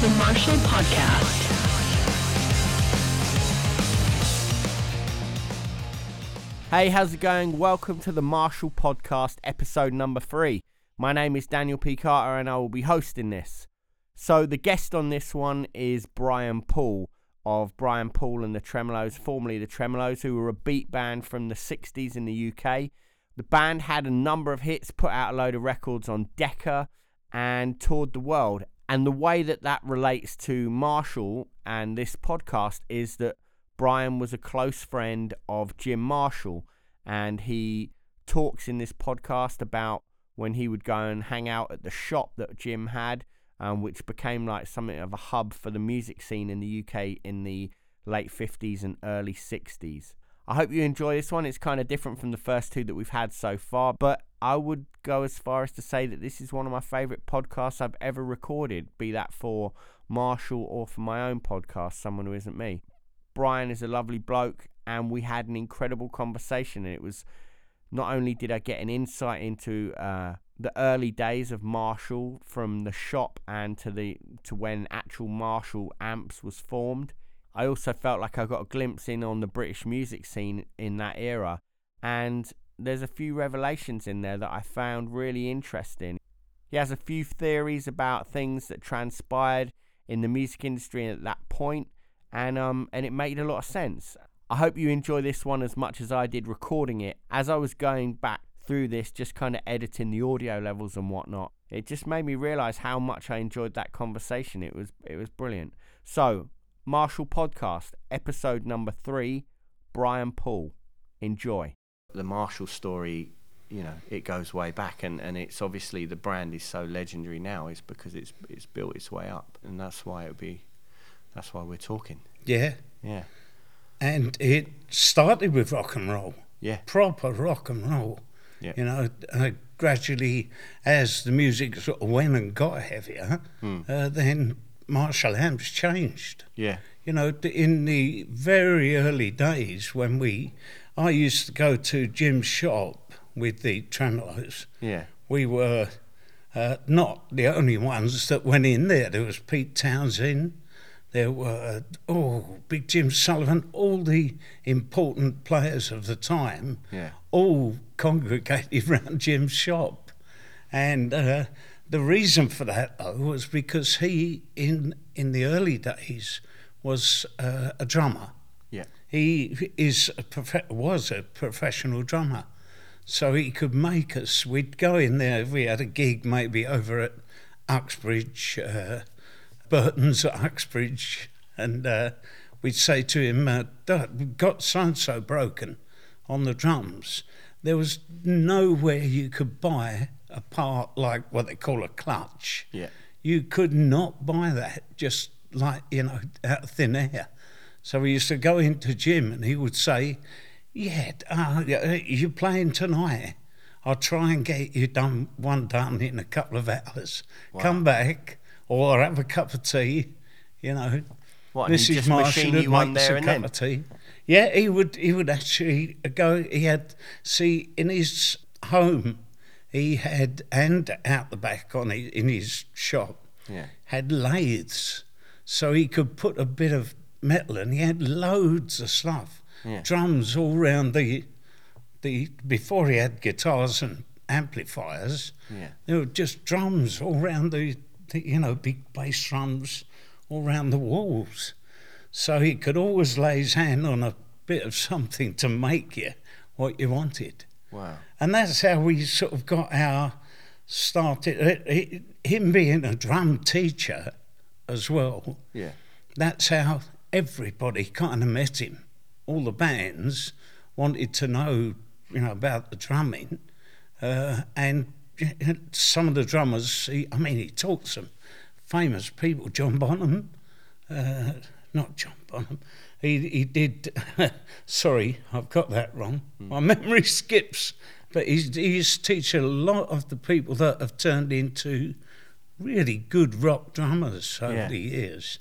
The Marshall Podcast. Hey, how's it going? Welcome to the Marshall Podcast, episode number three. My name is Daniel P. Carter and I will be hosting this. So, the guest on this one is Brian Poole of Brian Poole and the Tremeloes, formerly the Tremeloes, who were a beat band from the 60s in the UK. The band had a number of hits, put out a load of records on Decca, and toured the world. And the way that that relates to Marshall and this podcast is that Brian was a close friend of Jim Marshall, and he talks in this podcast about when he would go and hang out at the shop that Jim had, um, which became like something of a hub for the music scene in the UK in the late 50s and early 60s. I hope you enjoy this one. It's kind of different from the first two that we've had so far, but I would go as far as to say that this is one of my favourite podcasts I've ever recorded, be that for Marshall or for my own podcast, Someone Who Isn't Me. Brian is a lovely bloke, and we had an incredible conversation, and it was not only did I get an insight into uh, the early days of Marshall from the shop and to the to when actual Marshall amps was formed. I also felt like I got a glimpse in on the British music scene in that era, and there's a few revelations in there that I found really interesting. He has a few theories about things that transpired in the music industry at that point, and um and it made a lot of sense. I hope you enjoy this one as much as I did recording it. As I was going back through this, just kind of editing the audio levels and whatnot, it just made me realise how much I enjoyed that conversation. It was it was brilliant. So Marshall Podcast, episode number three, Brian Poole. Enjoy. The Marshall story, you know, it goes way back, and, and it's obviously the brand is so legendary now is because it's it's built its way up, and that's why it would be, that's why we're talking. Yeah, Yeah, and it started with rock and roll, yeah, proper rock and roll. Yeah. You know, uh, gradually as the music sort of went and got heavier, Hmm. uh, then Marshall amps changed. yeah, You know, in the very early days when we, I used to go to Jim's shop with the tremeloes. yeah, We were uh, not the only ones that went in there. There was Pete Townshend, there were, oh, Big Jim Sullivan, all the important players of the time, Yeah. all congregated round Jim's shop. And uh, the reason for that, though, was because he, in, in the early days, was uh, a drummer. yeah, He is a prof- was a professional drummer, so he could make us. We'd go in there if we had a gig, maybe over at Uxbridge, uh, Burton's at Uxbridge, and uh, we'd say to him, uh, we've "Got so and so broken on the drums." There was nowhere you could buy a part like what they call a clutch yeah, you could not buy that just like you know out of thin air. So we used to go into Jim and he would say, "Yeah, uh, you're playing tonight. I'll try and get you done one done in a couple of hours. Come back or have a cup of tea, you know." What, just machine would make us there a cup then? of tea. Yeah, he would. He would actually go. He had see in his home, he had and out the back on his, in his shop Yeah. had lathes, so he could put a bit of metal, and he had loads of stuff, Yeah. drums all round the the. Before he had guitars and amplifiers, Yeah. there were just drums all round the, the you know big bass drums all round the walls. So he could always lay his hand on a bit of something to make you what you wanted. Wow, And that's how we sort of got our started. It, it, him being a drum teacher as well, yeah, that's how everybody kind of met him. All the bands wanted to know, you know, about the drumming. Uh, and some of the drummers, he, I mean, he taught some famous people, John Bonham, uh, not John Bonham. He, he did, sorry, I've got that wrong. Hmm. My memory skips. But he's, he used to teach a lot of the people that have turned into really good rock drummers over Yeah. the years.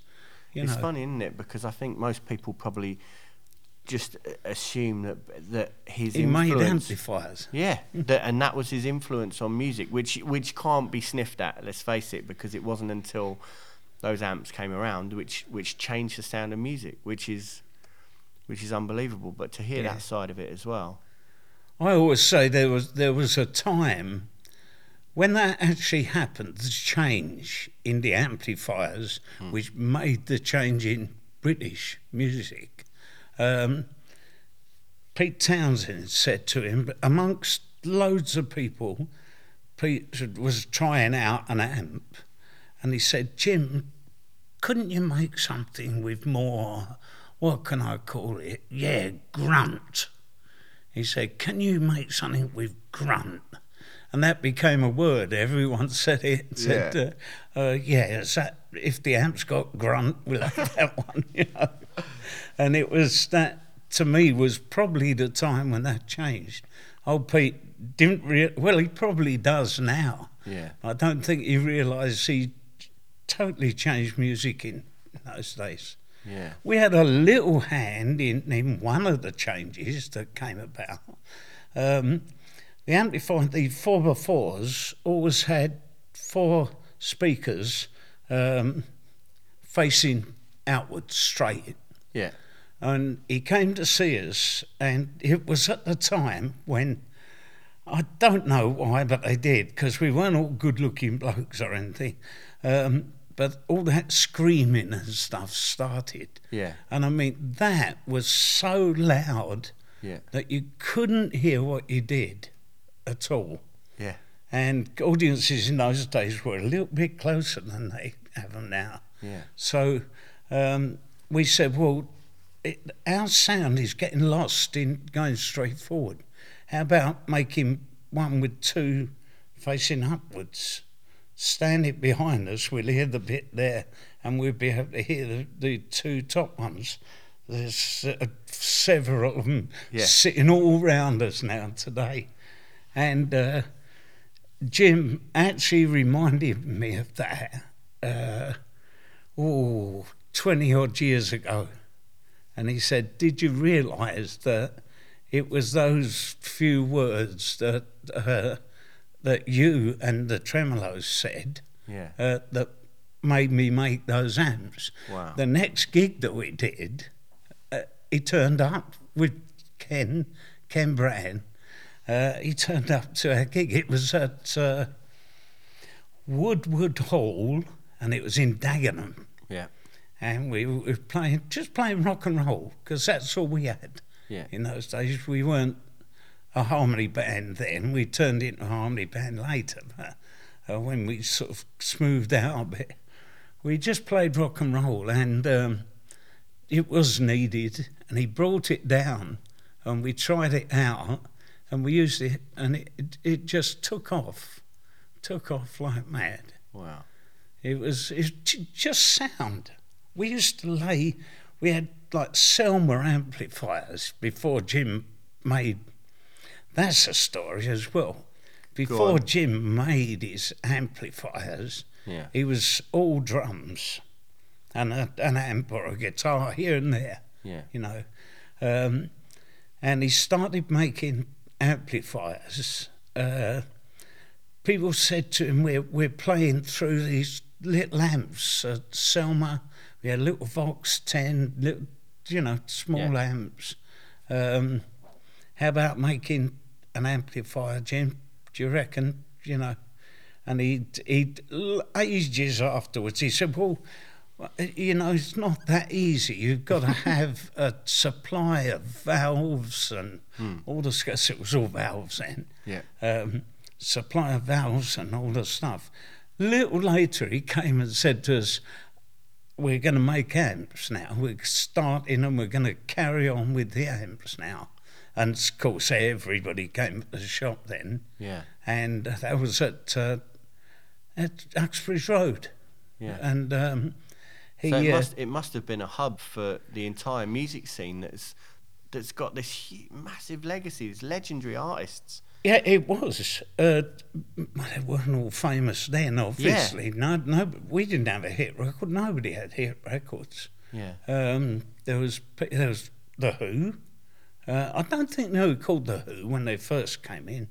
You it's know. funny, isn't it? Because I think most people probably just assume that that his He made amplifiers. Yeah, that, and that was his influence on music, which which can't be sniffed at. Let's face it, because it wasn't until those amps came around, which which changed the sound of music, which is which is unbelievable. But to hear Yeah. that side of it as well, I always say there was there was a time when that actually happened, the change in the amplifiers, which made the change in British music. Um, Pete Townshend said to him, amongst loads of people, Pete was trying out an amp, and he said, Jim, couldn't you make something with more, what can I call it? Yeah, grunt. He said, Can you make something with grunt? And that became a word. Everyone said it. Said, uh, uh, yeah, that, if the amp's got grunt, we'll have that one, you know. And it was that, to me, was probably the time when that changed. Old Pete didn't, rea- well, he probably does now. Yeah. I don't think he realised he totally changed music in those days. yeah, We had a little hand in, in one of the changes that came about. Um, the amplifier, the 4x4s, always had four speakers um, facing outwards straight. yeah, And he came to see us, and it was at the time when I don't know why, but they did because we weren't all good-looking blokes or anything. Um, but all that screaming and stuff started, yeah, and I mean that was so loud yeah, that you couldn't hear what you did at all. yeah, And audiences in those days were a little bit closer than they have them now. yeah, So um, we said, well, it, our sound is getting lost in going straight forward. How about making one with two facing upwards? Stand it behind us, we'll hear the bit there, and we'll be able to hear the, the two top ones. There's uh, several of them Yeah. sitting all round us now today. And uh, Jim actually reminded me of that. Uh, oh, 20 odd years ago. And he said, Did you realise that it was those few words that, uh, that you and the Tremeloes said yeah, uh, that made me make those amps? Wow. The next gig that we did, uh, he turned up with Ken, Ken Brand. Uh, he turned up to our gig. It was at uh, Woodward Hall, and it was in Dagenham yeah, and we were playing just playing rock and roll because that's all we had yeah, in those days. We weren't a harmony band then. We turned into a harmony band later, but uh, when we sort of smoothed out a bit, we just played rock and roll, and um, it was needed. And he brought it down, and we tried it out, and we used it, and it it, just took off, took off like mad. wow, It was it just sound. We used to lay, we had like Selmer amplifiers before Jim made. That's a story as well. Before. Jim made his amplifiers, yeah, he was all drums and a, an amp or a guitar here and there, yeah, you know. Um, and he started making amplifiers. Uh, people said to him, we're, we're playing through these little amps at Selmer. We had little Vox 10, little, you know, small Yeah. amps. Um, how about making an amplifier, Jim? Do you reckon? You know, and he he ages afterwards. He said, "Well, you know, it's not that easy. You've got to have a supply of valves and all the stuff. It was all valves then. yeah, Um, supply of valves and all the stuff. Little later, he came and said to us, "We're going to make amps now. We're starting, and we're going to carry on with the amps now." And of course, everybody came to the shop then, yeah, and that was at uh, at Uxbridge Road. yeah. And um, he, So it uh, must it must have been a hub for the entire music scene that's that's got this hu massive legacy. These legendary artists. yeah, it was. Uh, well, they weren't all famous then, obviously. No, no, we didn't have a hit record. Nobody had hit records. Yeah, Um, there was there was the Who. Uh, I don't think they were called the Who when they first came in,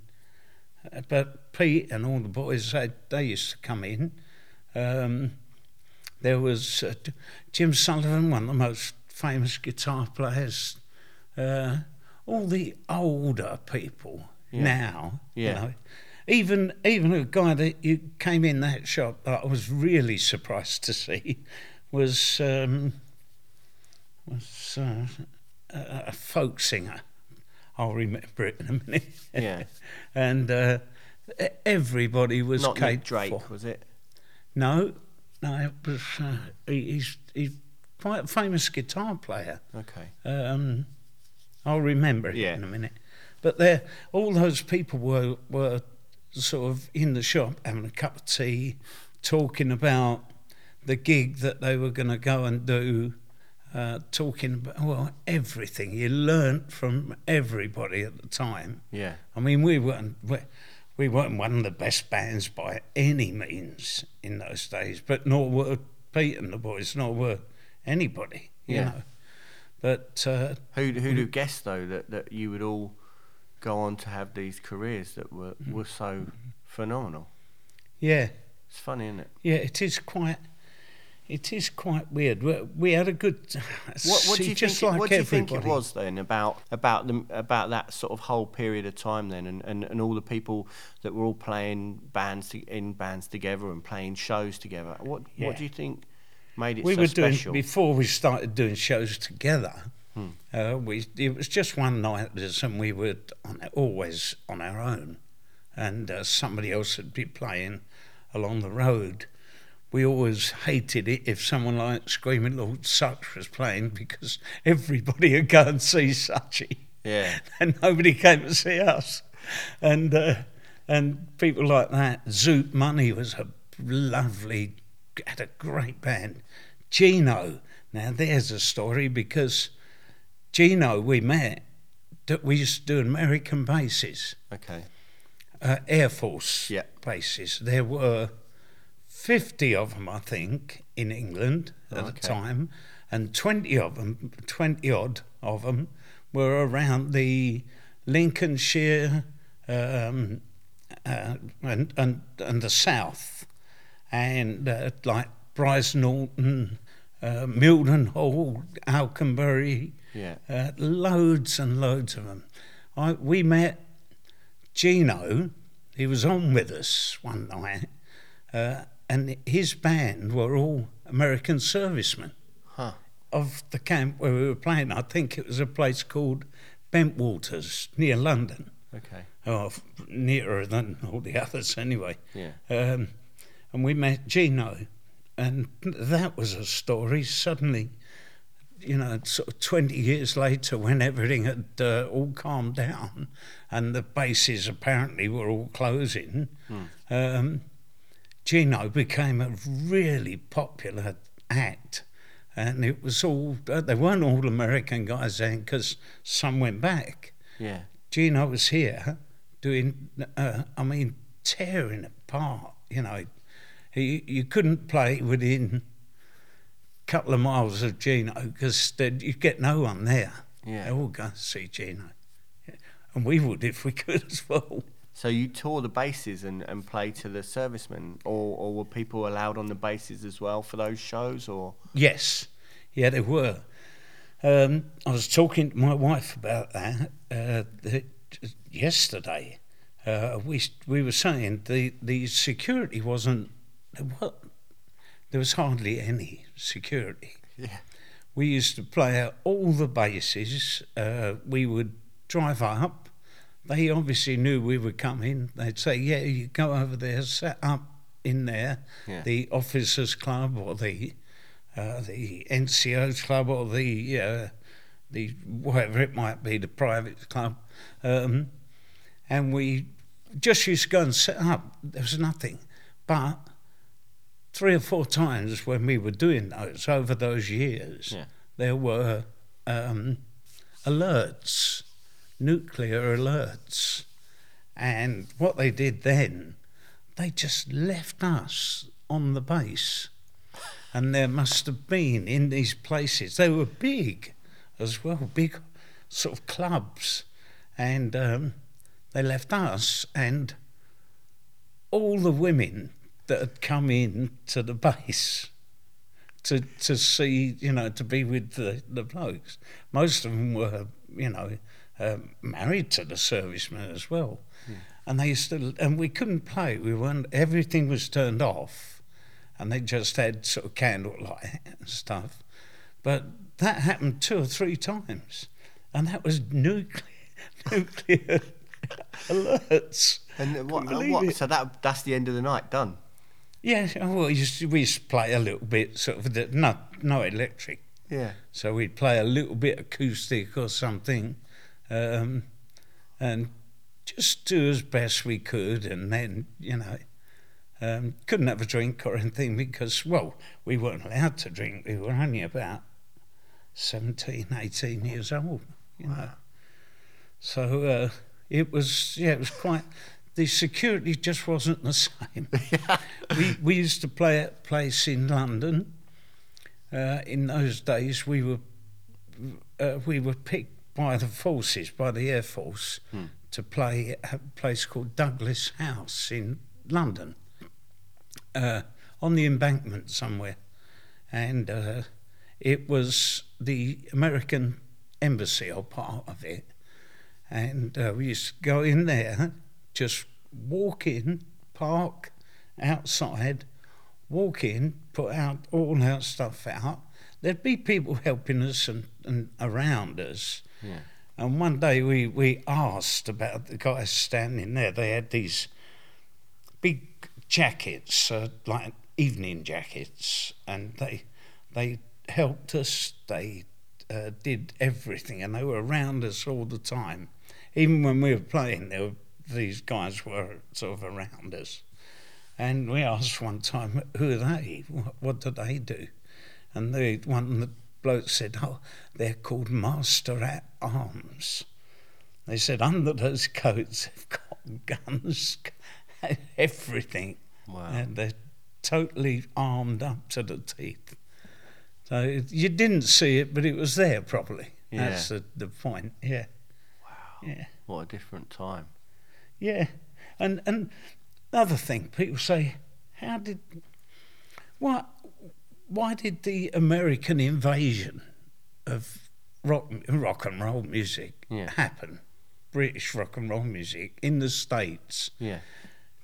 uh, but Pete and all the boys they they used to come in. Um, There was uh, Jim Sullivan, one of the most famous guitar players. Uh, all the older people Yeah. now, Yeah. you know, even even a guy that you came in that shop that I was really surprised to see was um, was uh, a, a folk singer. I'll remember it in a minute. Yeah. and uh, everybody was Not Nick Drake, for. was it? No, no, it was. Uh, he, he's he's quite a famous guitar player. Okay. Um, I'll remember it Yeah. in a minute. But there, all those people were were sort of in the shop having a cup of tea, talking about the gig that they were going to go and do. Uh, talking about well everything you learnt from everybody at the time. Yeah. I mean, we weren't we, we weren't one of the best bands by any means in those days, but nor were Pete and the boys, nor were anybody, you Yeah. know. But uh, who who'd have guessed though that, that you would all go on to have these careers that were, were so phenomenal? yeah, It's funny, isn't it? yeah, it is quite. It is quite weird. We, we had a good. What, what do you just think? like it, what do you think it was then about about them about that sort of whole period of time then, and, and, and all the people that were all playing bands to, in bands together and playing shows together? What Yeah. what do you think made it we so were special? doing before we started doing shows together. Hmm. Uh, we it was just one night, and we were on, always on our own, and uh, somebody else would be playing along the road. We always hated it if someone like Screaming Lord Sutch was playing because everybody would go and see Sutchy yeah, and nobody came to see us. And uh, and people like that. Zoot Money was a lovely, had a great band. Geno, now there's a story because Geno we met. that We used to do American bases, okay, uh, Air Force Yeah. bases. There were 50 of them, I think, in England at Okay. the time, and 20 of them, 20 odd of them, were around the Lincolnshire um, uh, and, and, and the south, and uh, like Brize Norton, uh, Mildenhall, Alconbury, yeah, uh, loads and loads of them. I, we met Geno, he was on with us one night, uh, and his band were all American servicemen huh? of the camp where we were playing. I think it was a place called Bentwaters near London, Okay, f- nearer than all the others anyway. yeah, Um, and we met Geno, and that was a story. Suddenly, you know, sort of 20 years later, when everything had uh, all calmed down and the bases apparently were all closing, um, Geno became a really popular act. And it was all, uh, they weren't all American guys then because some went back. yeah, Geno was here doing, uh, I mean, tearing apart. You know, he, you couldn't play within a couple of miles of Geno because you'd get no one there. Yeah. They all go to see Geno. And we would if we could as well. So you tour the bases and, and played to the servicemen, or, or were people allowed on the bases as well for those shows, or Yes, yeah, they were. Um, I was talking to my wife about that uh, the, yesterday. Uh, we we were saying the the security wasn't what there was hardly any security. yeah, We used to play out all the bases. Uh, we would drive up. They obviously knew we were coming. They'd say, "Yeah, you go over there, set up in there, Yeah. the officers' club or the uh, the NCO's club or the uh, the whatever it might be, the private club." Um, and we just used to go and set up. There was nothing, but three or four times when we were doing those over those years, Yeah. there were um, alerts, nuclear alerts. And what they did then, they just left us on the base. And there must have been in these places, they were big as well, big sort of clubs. And um, they left us and all the women that had come in to the base to to see, you know, to be with the, the blokes. Most of them were, you know, uh, married to the servicemen as well, and they used to, and we couldn't play. We weren't. Everything was turned off, and they just had sort of candlelight and stuff. But that happened two or three times, and that was nuclear nuclear alerts. And what? What? So that that's the end of the night. Done. Yeah, well, we used, to, we used to play a little bit, sort of, the, no, no electric. Yeah. So we'd play a little bit acoustic or something, um, and just do as best we could, and then you know, um, couldn't have a drink or anything because well, we weren't allowed to drink. We were only about 17, 18 years old. You know, so uh, it was yeah, it was quite. The security just wasn't the same. we we used to play at a place in London. Uh, in those days, we were uh, we were picked by the forces, by the Air Force, to play at a place called Douglas House in London, uh, on the embankment somewhere, and uh, it was the American embassy or part of it, and uh, we used to go in there, just walk in, park outside, walk in, put out all our stuff out. There'd be people helping us and, and around us. Yeah. And one day we, we asked about the guys standing there. They had these big jackets, uh, like evening jackets, and they they helped us. They uh, did everything, and they were around us all the time. Even when we were playing, were, these guys were sort of around us. And we asked one time, "Who are they? What, what do they do?" And the one of the blokes said, "Oh, they're called Master at Arms." They said under those coats they've got guns, everything, Wow. and they're totally armed up to the teeth. So it- you didn't see it, but it was there probably. Yeah. That's the, the point. Yeah, Wow. yeah, What a different time. yeah. And and the other thing, people say, how did what why did the American invasion of rock rock and roll music Yeah. happen? British rock and roll music in the states. Yeah.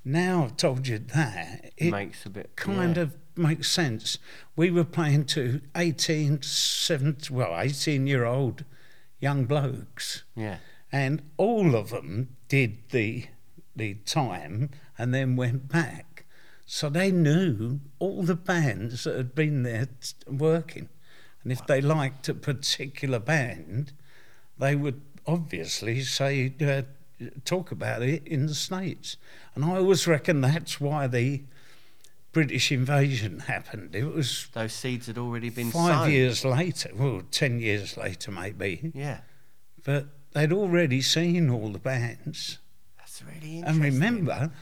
Now I've told you that it Makes a bit kind yeah. of makes sense. We were playing to 18, 17, well, 18 year old young blokes, Yeah. and all of them did the the time and then went back. So they knew all the bands that had been there t- working. And if they liked a particular band, they would obviously say, uh, talk about it in the States. And I always reckon that's why the British invasion happened. It was Those seeds had already been five sown. years later, well, 10 years later maybe, Yeah. but they'd already seen all the bands. That's really interesting. And remember,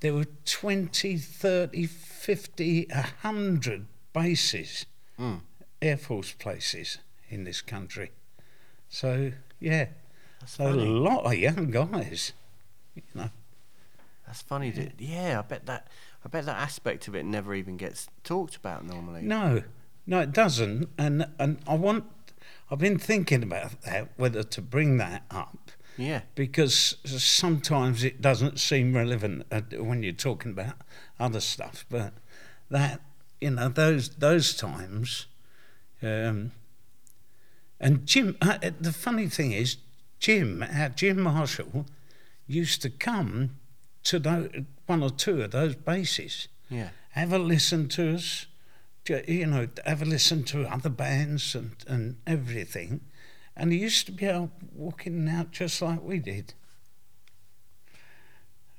there were 20, 30, 50, 100 bases, Mm. Air Force places in this country. So, yeah, That's so a lot of young guys, you know. That's funny. Yeah. yeah, I bet that. I bet that aspect of it never even gets talked about normally. No, no, it doesn't. And, and I want, I've been thinking about that, whether to bring that up. Yeah. because sometimes it doesn't seem relevant uh, when you're talking about other stuff. But that, you know, those those times, um, and Jim. Uh, the funny thing is, Jim, our Jim Marshall, used to come to those, one or two of those bases, Yeah. have a listen to us. You know, have a listen to other bands and, and everything. And he used to be out walking out just like we did.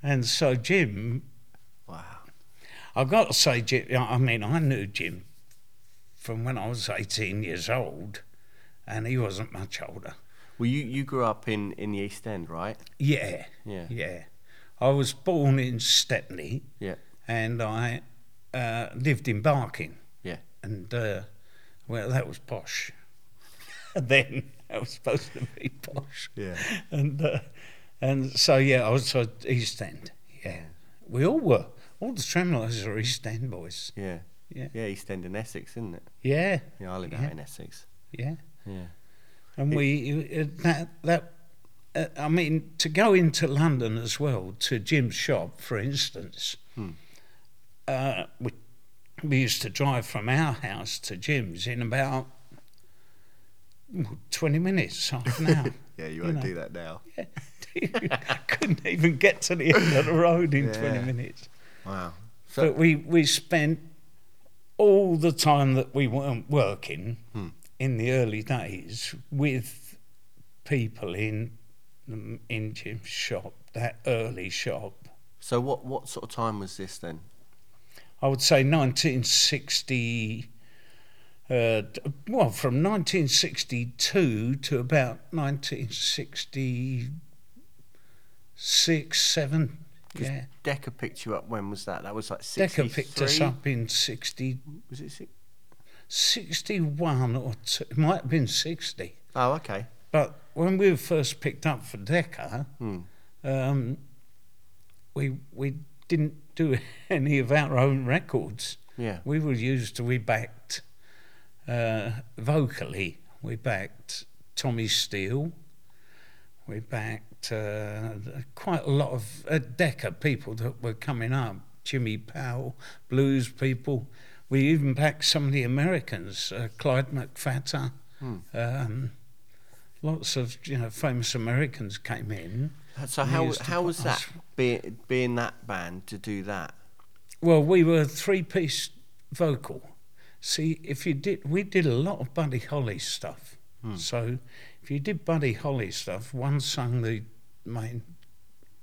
And so Jim, Wow. I've got to say, Jim, I mean, I knew Jim from when I was 18 years old, and he wasn't much older. Well, you, you grew up in, in the East End, right? Yeah, Yeah. yeah. I was born in Stepney, Yeah. and I uh, lived in Barking. Yeah. And, uh, well, that was posh. then that was supposed to be posh. Yeah. And, uh, and so, yeah, I was at East End. Yeah. We all were. All the Tremeloes are East End boys. Yeah. Yeah. Yeah, East End in Essex, isn't it? Yeah, Yeah, I live Yeah. out in Essex. yeah. Yeah. And we uh, that that uh, I mean to go into London as well to Jim's shop, for instance. Hmm. Uh, we we used to drive from our house to Jim's in about ooh, twenty minutes, half an hour. Yeah, you You won't know. do that now. I couldn't even get to the end of the road in Yeah. twenty minutes. Wow. but we we spent all the time that we weren't working Hmm. in the early days with people in in Jim's shop, that early shop. So what what sort of time was this then? I would say 1960. Uh, well, from 1962 to about 1966, seven. Yeah, Decca picked you up. When was that? That was like Decca sixty picked us up in 60, Was it? Six? 61 or two, it might have been 60. Oh, okay. But when we were first picked up for Decca, Hmm. um, we we didn't do any of our own records. Yeah. We were used to we backed uh, vocally. We backed Tommy Steele. We backed uh, quite a lot of uh, Decca people that were coming up. Jimmy Powell, blues people. We even backed some of the Americans, uh, Clyde McPhatter. Hmm. Um, lots of you know famous Americans came in. So how how was that being being that band to do that? Well, we were three piece vocal. See, if you did, we did a lot of Buddy Holly stuff. So, if you did Buddy Holly stuff, one sung the main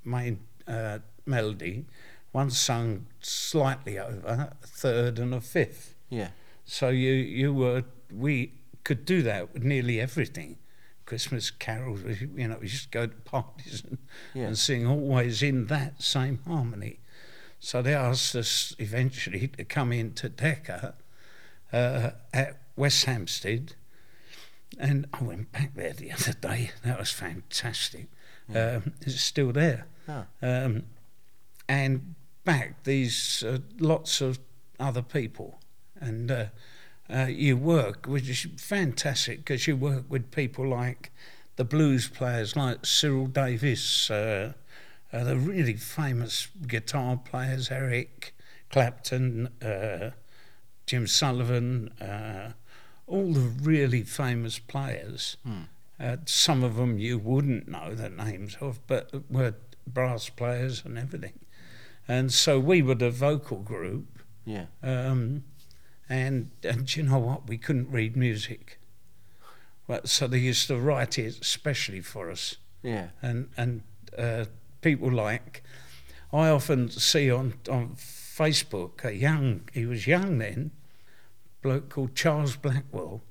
main uh, melody, one sung slightly over, a third and a fifth. Yeah. So you you were we could do that with nearly everything. Christmas carols, you know, we just go to parties and, Yeah. and sing always in that same harmony. So they asked us eventually to come into Decca uh, at West Hampstead, and I went back there the other day. That was fantastic. Um, it's still there Oh. um, and back these uh, lots of other people, and uh, uh, you work, which is fantastic because you work with people like the blues players like Cyril Davies, uh, uh, the really famous guitar players Eric Clapton, uh, Jim Sullivan, uh, all the really famous players. Uh, some of them you wouldn't know the names of, but were brass players and everything. And so we were the vocal group, Yeah. um, and, and do you know what? We couldn't read music. Well, so they used to write it especially for us. Yeah. And, and uh, people like, I often see on, on Facebook a young, he was young then, bloke called Charles Blackwell,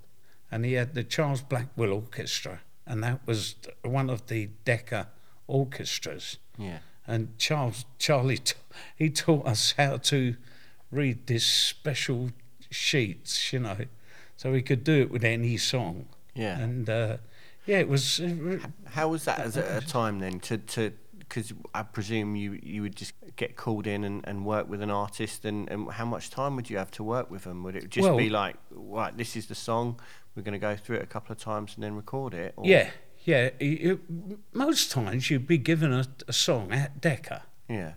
and he had the Charles Blackwell Orchestra, and that was one of the Decca orchestras. Yeah. And Charles, Charlie, he taught us how to read this special sheets, you know, so we could do it with any song. Yeah. And uh, yeah, it was. Uh, How was that as a, a time then to to because I presume you you would just get called in and, and work with an artist and, and how much time would you have to work with them? Would it just Well- be like right this is the song we're going to go through it a couple of times and then record it? Or, yeah, yeah. You- most times you'd be given a, a song at Decca, Yeah.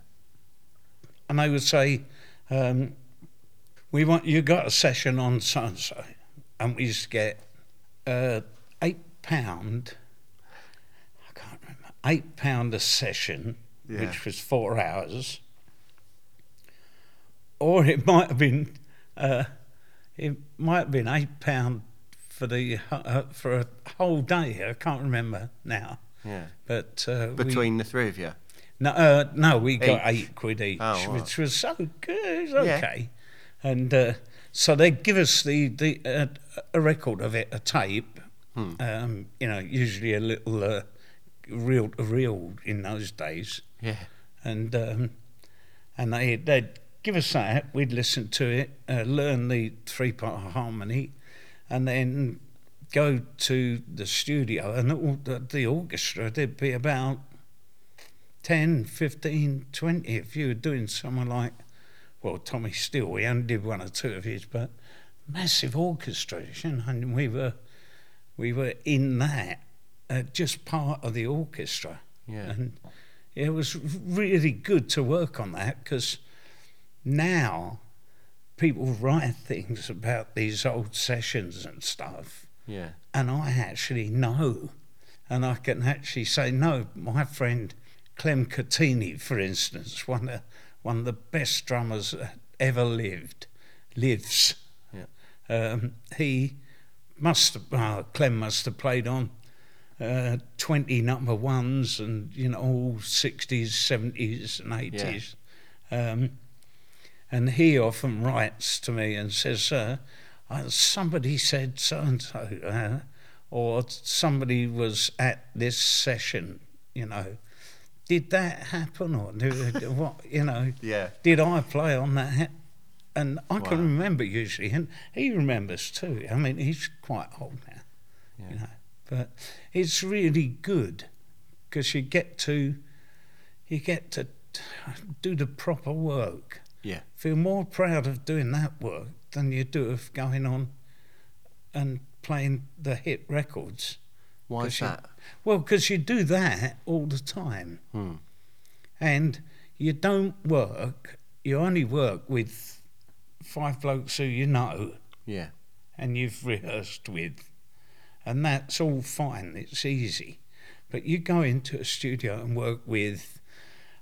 and they would say, um, "We want you got a session on so and so," and we just get uh, eight pound. I can't remember eight pound a session, Yeah. which was four hours, or it might have been, uh, it might have been eight pound for the uh, for a whole day. I can't remember now, Yeah. but uh, we- Between the three of you. no, uh, no, we got Eight. quid each, Oh, right. which was so good. Was Yeah. okay. And uh, so they give us the, the uh, a record of it, a tape. Hmm. Um, you know, usually a little uh, reel, a reel in those days, Yeah. and um, and they they'd give us that. We'd listen to it, uh, learn the three part harmony, and then go to the studio and all the, the orchestra. There'd be about 10, 15, 20 if you were doing somewhere like well, Tommy Steele, we only did one or two of his, but massive orchestration, and we were we were in that, uh, just part of the orchestra. Yeah. And it was really good to work on that because now people write things about these old sessions and stuff, Yeah. and I actually know, and I can actually say, no, my friend Clem Cattini, for instance, one of, one of the best drummers that ever lived, lives. Yeah. Um, he must have, Clem must have played on uh, 20 number ones and, you know, all 60s, 70s, and 80s. Um, and he often writes to me and says, uh, uh, somebody said so and so, or somebody was at this session, you know. Did that happen, or did, what, you know? Yeah. Did I play on that? And I can Wow. remember usually, and he remembers too. I mean, he's quite old now, Yeah. you know. But it's really good because you get to you get to do the proper work. Yeah. Feel more proud of doing that work than you do of going on and playing the hit records. Why is 'Cause you- that? Well, because you do that all the time, Hmm. and you don't work. You only work with five blokes who you know Yeah. and you've rehearsed with, and that's all fine. It's easy, but you go into a studio and work with,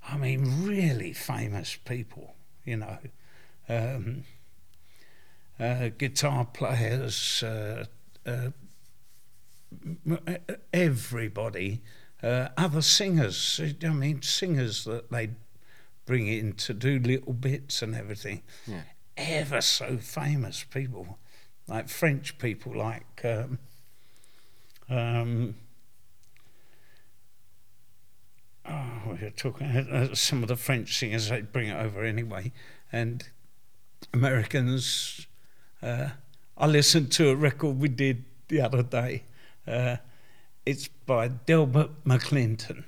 I mean, really famous people. You know, um, uh, guitar players, uh, uh, uh, everybody, uh, other singers. I mean, singers that they bring in to do little bits and everything. Yeah. Ever so famous people, like French people, like um, um, oh, we're talking uh, some of the French singers. They bring it over anyway, and Americans. Uh, I listened to a record we did the other day. Uh, it's by Delbert McClinton.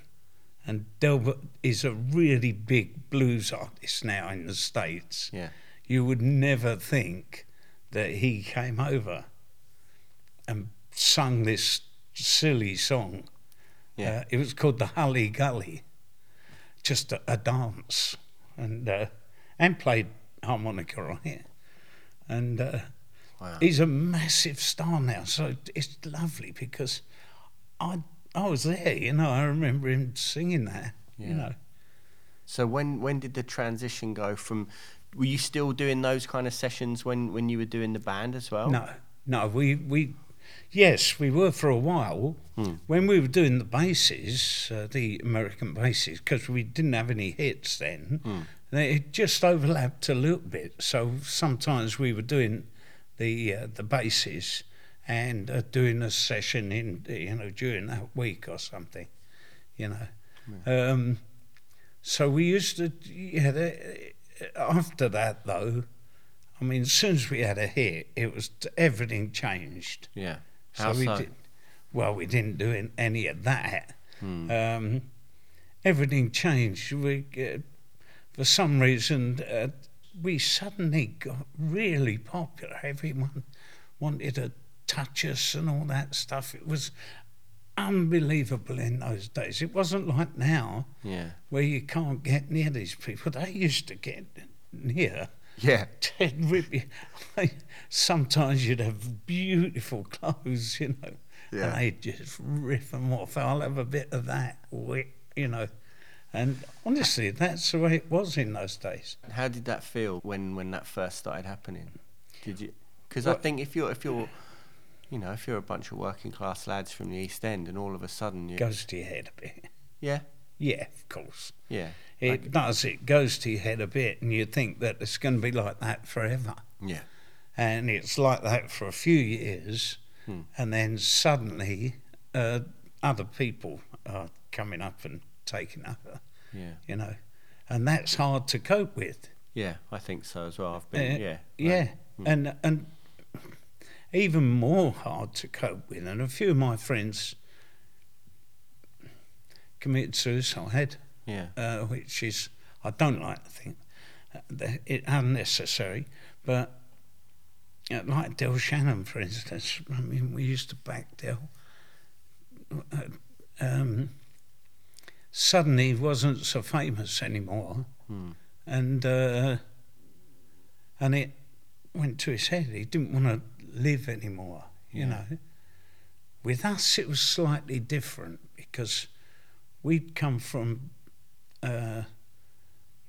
And Delbert is a really big blues artist now in the States. Yeah. You would never think that he came over and sung this silly song. Yeah. Uh, it was called the Hully Gully, just a, a dance, and uh, and played harmonica on it. And uh, Wow. he's a massive star now, so it's lovely because I I was there, you know. I remember him singing that, Yeah. you know. So when when did the transition go from? Were you still doing those kind of sessions when when you were doing the band as well? No, no, we we yes, we were for a while when we were doing the bases, uh, the American bases, because we didn't have any hits then. They it just overlapped a little bit, so sometimes we were doing the uh, the bases and uh, doing a session in you know during that week or something, you know. Um, so we used to yeah. The, after that though, I mean, as soon as we had a hit, it was everything changed. Yeah. How we so? did, well, we didn't do any of that. Hmm. Um, everything changed. We, uh, for some reason, uh, we suddenly got really popular. Everyone wanted to touch us and all that stuff. It was unbelievable in those days. It wasn't like now, Yeah. where you can't get near these people. They used to get near. Yeah. They'd. Sometimes you'd have beautiful clothes, you know, Yeah. and they'd just rip them off. I'll have a bit of that, wi- you know. And honestly, that's the way it was in those days. How did that feel when when that first started happening? Did you? Because I think if you're if you're, you know, if you're a bunch of working class lads from the East End, and all of a sudden you, Goes to your head a bit. yeah, Yeah, of course. yeah, It does. It goes to your head a bit, and you think that it's going to be like that forever. yeah, and it's like that for a few years, Hmm. and then suddenly uh, other people are coming up and taking over, yeah, you know, and that's hard to cope with. yeah. I think so as well. I've been, Uh, yeah, yeah, and and even more hard to cope with. And a few of my friends committed suicide, yeah, uh, which is I don't like to think, the- it unnecessary. But uh, like Del Shannon, for instance, I mean, we used to back Del. Uh, Um, suddenly, he wasn't so famous anymore, Hmm. and uh, and it went to his head. He didn't want to live anymore. You Yeah. know. With us, it was slightly different because we'd come from, uh,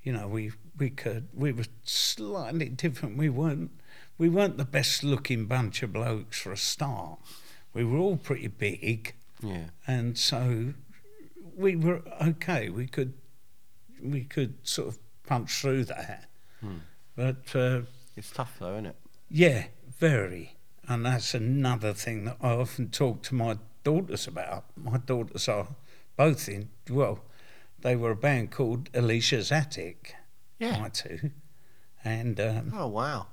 you know, we we could we were slightly different. We weren't we weren't the best looking bunch of blokes for a start. We were all pretty big, Yeah. and so we were okay. We could we could sort of punch through that, Hmm. but. Uh, It's tough though, isn't it? yeah, very. And that's another thing that I often talk to my daughters about. My daughters are both in, well, they were a band called Alisha's Attic, Yeah. my two. And, um, Oh wow.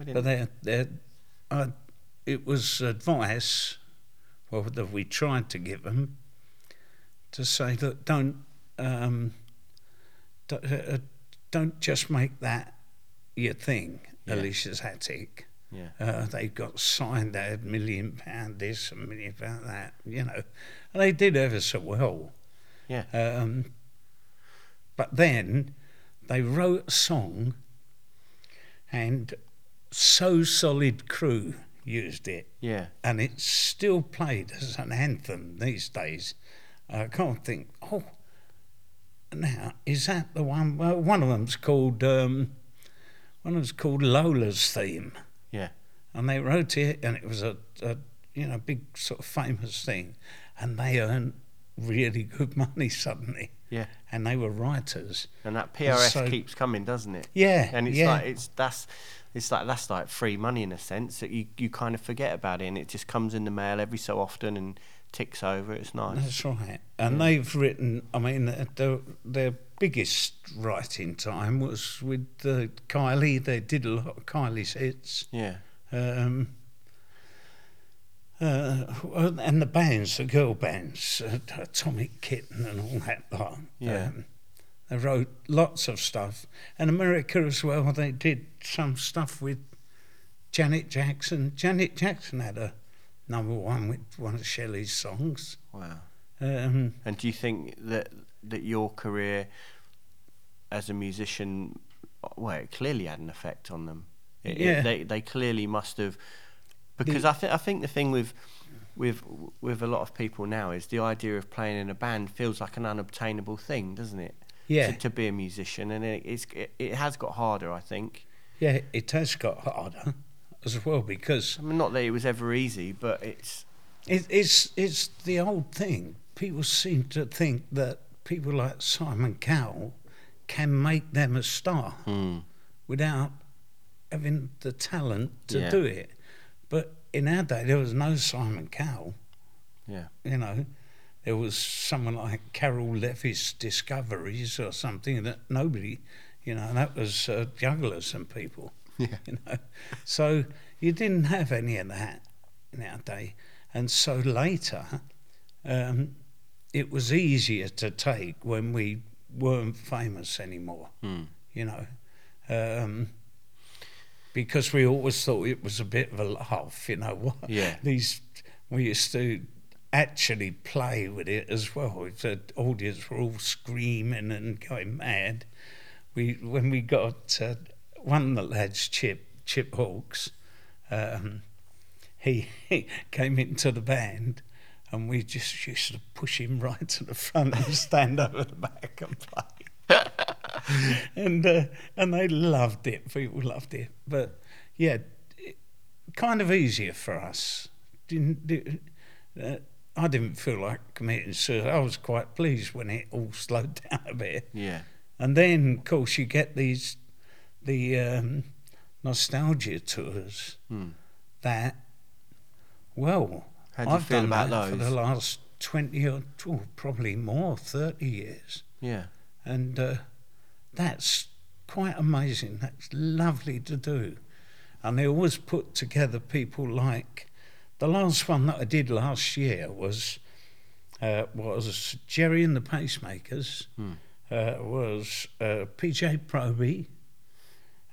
I but they're, they're, uh, it was advice, well, that we tried to give them to say, look, don't, um, don't, uh, don't just make that your thing, Yeah. Alisha's Attic. yeah. Uh, they got signed, they had million pound this, a million pound that, you know. And they did ever so well. Yeah. Um, but then they wrote a song and So Solid Crew used it. Yeah. And it's still played as an anthem these days. I can't think, oh, now, is that the one? Well, one of them's called, um, one of them's called Lola's Theme Yeah. and they wrote it, and it was a, a you know big sort of famous thing, and they earned really good money suddenly, Yeah. and they were writers. And that PRS so- keeps coming, doesn't it? Yeah, And it's yeah. like it's that's it's like that's like free money in a sense that you, you kind of forget about it and it just comes in the mail every so often and ticks over. It's nice. That's right. And they've written. I mean, their- their their biggest writing time was with uh, Kylie. They did a lot of Kylie's hits. Yeah. Um, uh, and the bands, the girl bands, uh, Atomic Kitten and all that lot. Yeah. Um, they wrote lots of stuff. And America as well, they did some stuff with Janet Jackson. Janet Jackson had a number one with one of Shellie's songs. Wow. Um, And do you think that that your career as a musician, well, it clearly had an effect on them? It, it- Yeah. they they clearly must have, because I think I think the thing with with with a lot of people now is the idea of playing in a band feels like an unobtainable thing, doesn't it? Yeah. To, to be a musician, and it, it's it, it has got harder, I think. yeah, it has got harder as well because I mean, not that it was ever easy, but it's It, it's it's the old thing. People seem to think that people like Simon Cowell can make them a star hmm, without having the talent to Yeah. do it. But in our day, there was no Simon Cowell. yeah, You know, there was someone like Carroll Levis Discoveries or something that nobody, you know, that was uh, jugglers and people. Yeah. You know, so you didn't have any of that in our day, and so later, um, it was easier to take when we weren't famous anymore. hmm, You know. Um, because we always thought it was a bit of a laugh, you know. What Yeah. these we used to actually play with it as well. The audience were all screaming and going mad, we when we got uh, one of the lads, Chip Chip Hawkes, um, he, he came into the band. And we just used to push him right to the front and stand over the back and play and uh, and they loved it. People loved it, but yeah, it, kind of easier for us. Didn't di- uh, I didn't feel like committing suicide. I was quite pleased when it all slowed down a bit. yeah, And then, of course, you get these the um, nostalgia tours hmm. that, well, How do you I've feel done about that for the last twenty or oh, probably more, thirty years yeah, and uh, that's quite amazing. That's lovely to do, and they always put together people like the last one that I did last year was uh, was Gerry and the Pacemakers, Hmm. uh, was uh, PJ Proby,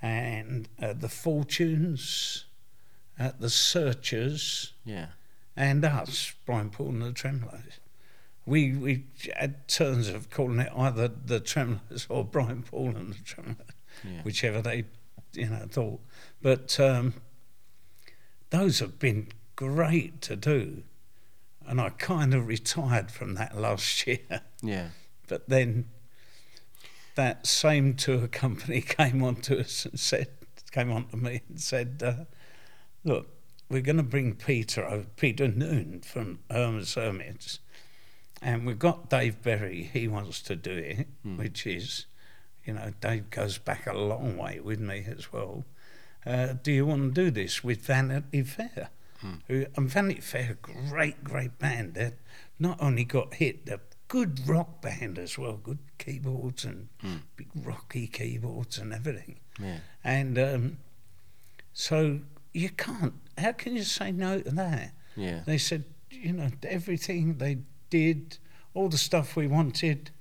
and uh, the Fortunes, uh, the Searchers, Yeah. and us, Brian Poole and the Tremeloes. We we had turns of calling it either the Tremeloes or Brian Poole and the Tremeloes, Yeah. whichever they you know thought. But um, those have been great to do, and I kind of retired from that last year. Yeah. But then that same tour company came on to us and said, came on to me and said, uh, look, we're going to bring Peter over, Peter Noone from Herman's Hermits, and we've got Dave Berry. He wants to do it, which is, you know, Dave goes back a long way with me as well. Uh, do you want to do this with Vanity Fare? Who, and Vanity Fare, great, great band. They not only got hit, they're good rock band as well, good keyboards and big rocky keyboards and everything. Yeah. And um, so you can't, how can you say no to that? Yeah. They said, you know, everything they did, all the stuff we wanted,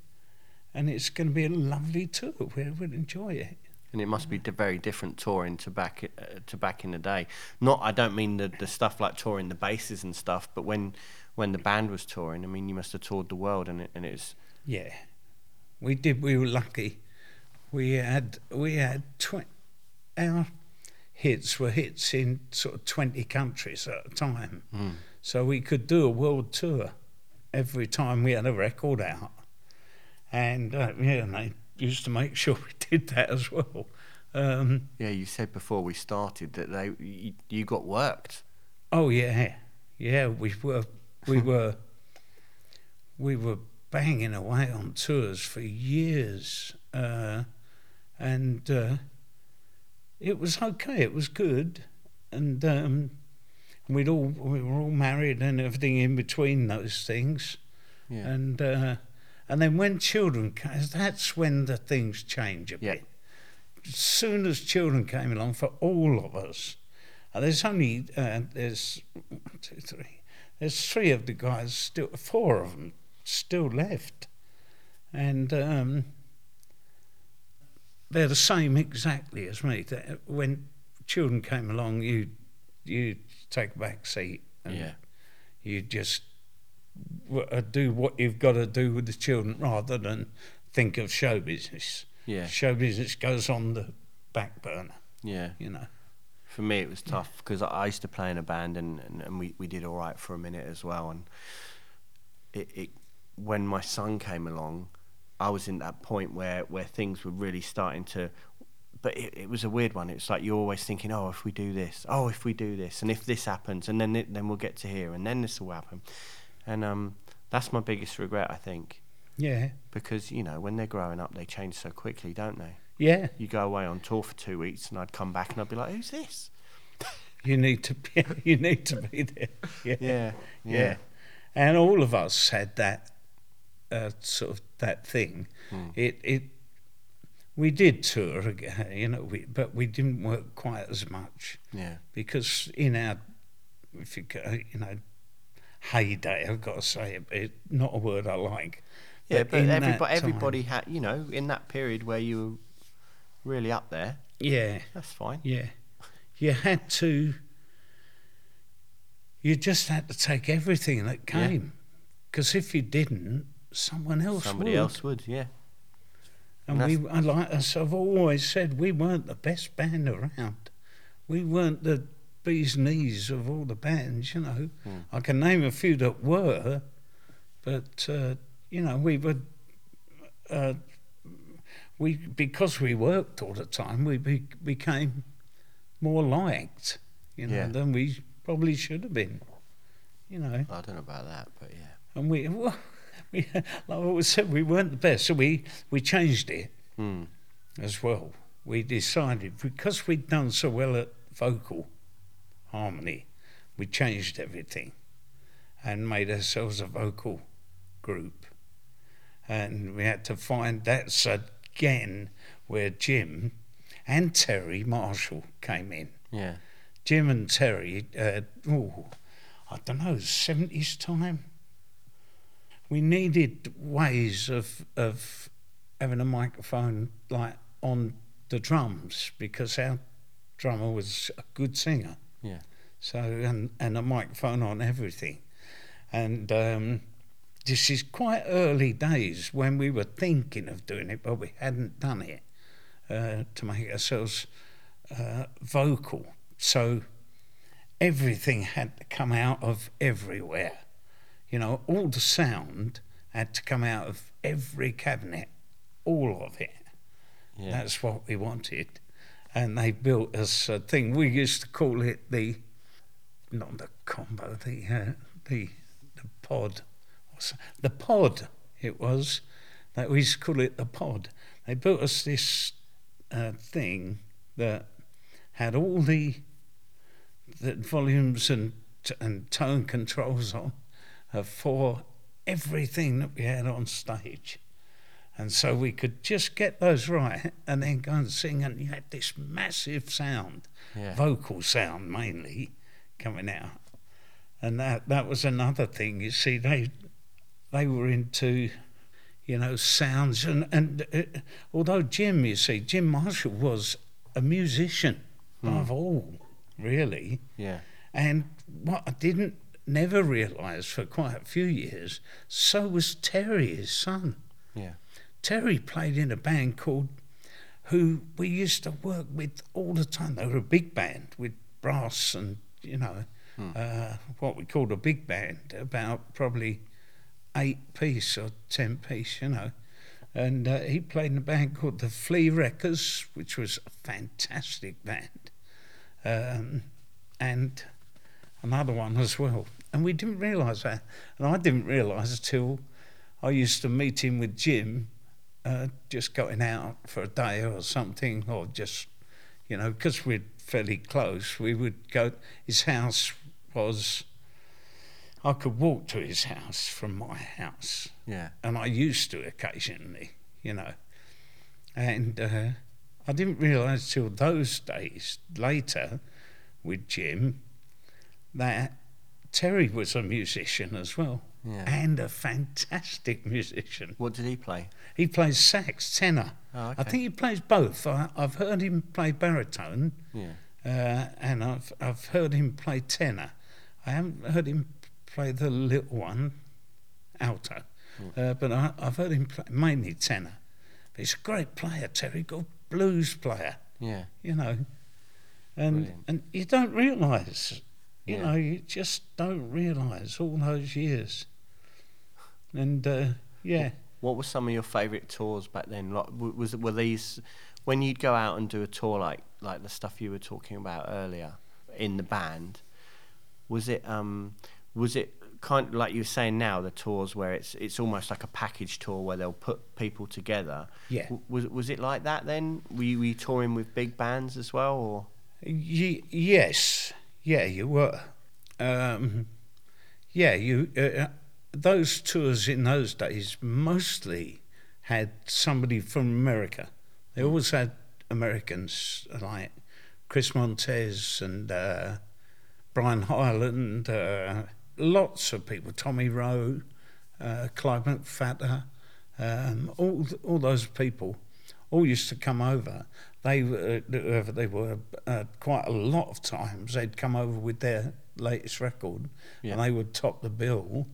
and it's going to be a lovely tour. we'll enjoy it. and it must be very different touring to back uh, to back in the day. Not, I don't mean the the stuff like touring the bases and stuff, but when when the band was touring, I mean, you must have toured the world, and it and it's Yeah, we did. We were lucky. We had we had tw- our hits were hits in sort of twenty countries at a time, so we could do a world tour every time we had a record out, and uh, yeah, and they used to make sure we did that as well. Um, yeah. You said before we started that they you, you got worked. Oh yeah, yeah. We were, we were, we were banging away on tours for years, uh, and uh, it was okay. It was good, and um, we'd all we were all married and everything in between those things, Yeah. and uh, and then when children came, that's when the things change a Yeah. bit. As soon as children came along for all of us, uh, there's only uh, there's one, two, three. There's three of the guys still, four of them still left, and um, they're the same exactly as me. When children came along, you you take a back seat and Yeah. you just uh, do what you've got to do with the children rather than think of show business. Yeah. Show business goes on the back burner, Yeah. you know. For me, it was tough because I I used to play in a band, and, and, and we, we did all right for a minute as well. And it, it when my son came along, I was in that point where, where things were really starting to. But it, it was a weird one. It's like you're always thinking, oh, if we do this, oh, if we do this, and if this happens, and then it, then we'll get to here, and then this will happen, and um, that's my biggest regret, I think, Yeah, because you know when they're growing up, they change so quickly, don't they? yeah. You go away on tour for two weeks, and I'd come back and I'd be like, who's this? You need to be. You need to be there. Yeah, Yeah, yeah. And all of us had that uh, sort of that thing. Hmm. It it. We did tour again, you know, we, but we didn't work quite as much Yeah. because in our, if you go, you know, heyday, I've got to say it, not a word I like. Yeah, but, that everybody, time- everybody had, you know, in that period where you were really up there, Yeah, that's fine. yeah. You had to. You just had to take everything that came, because if you didn't, someone else Somebody would. else would, yeah. And we, like as I've always said, we weren't the best band around. We weren't the bee's knees of all the bands, you know. Hmm. I can name a few that were, but uh, you know, we were. Uh, we because we worked all the time, we be, became more liked, you know, Yeah. than we probably should have been. You know, I don't know about that, but yeah. and we, well, we like I always said, we weren't the best, so we we changed it Hmm. as well. We decided because we'd done so well at vocal harmony, we changed everything and made ourselves a vocal group. And we had to find that's again where Jim and Terry Marshall came in. Yeah. Jim and Terry, uh, oh, I don't know, 70s time. We needed ways of of having a microphone like on the drums because our drummer was a good singer. Yeah. So and and a microphone on everything, and um, this is quite early days when we were thinking of doing it, but we hadn't done it uh, to make ourselves uh, vocal. So everything had to come out of everywhere. You know, all the sound had to come out of every cabinet, all of it. Yeah. That's what we wanted. And they built us a thing. We used to call it the, not the combo, the uh, the the pod, the pod. It was that we used to call it the pod. They built us this uh, thing that had all the the volumes and and tone controls on for everything that we had on stage. And so we could just get those right and then go and sing, and you had this massive sound, Yeah. vocal sound mainly, coming out. And that, that was another thing. You see, they they were into, you know, sounds. And, and uh, although Jim, you see, Jim Marshall was a musician above all, really. Yeah. And what I didn't never realised for quite a few years, so was Terry, his son. Yeah. Terry played in a band called who we used to work with all the time. They were a big band with brass and you know uh, what we called a big band, about probably eight piece or ten piece, you know. And uh, he played in a band called the Flee-Rekkers, which was a fantastic band, um, and another one as well. And we didn't realise that, and I didn't realise until I used to meet him with Jim, uh, just going out for a day or something, or just, you know, because we're fairly close, we would go. His house was, I could walk to his house from my house, Yeah. and I used to occasionally, you know. And uh, I didn't realise till those days later with Jim that Terry was a musician as well, Yeah. and a fantastic musician. What did he play? He plays sax, tenor. Oh, I think he plays both. I, I've heard him play baritone, Yeah. uh, and I've I've heard him play tenor. I haven't heard him play the little one, alto, Hmm. uh, but I, I've heard him play mainly tenor. But he's a great player, Terry. Good blues player, Yeah. you know, and Brilliant. and you don't realise, you Yeah. know, you just don't realise all those years. And uh, yeah. What were some of your favourite tours back then? Like, was were these when you'd go out and do a tour like like the stuff you were talking about earlier in the band? Was it um was it kind of like you were saying now the tours where it's it's almost like a package tour where they'll put people together? Yeah. W- was was it like that then? Were you, were you touring with big bands as well, or Ye- yes, yeah, you were. Um, yeah, you. Uh, those tours in those days mostly had somebody from America. They always had Americans like Chris Montez and uh, Brian Hyland, uh, lots of people, Tommy Roe, uh, Clyde McPhatter, um, all all those people all used to come over. They were, whoever they were, uh, quite a lot of times they'd come over with their latest record, Yeah. and they would top the bill,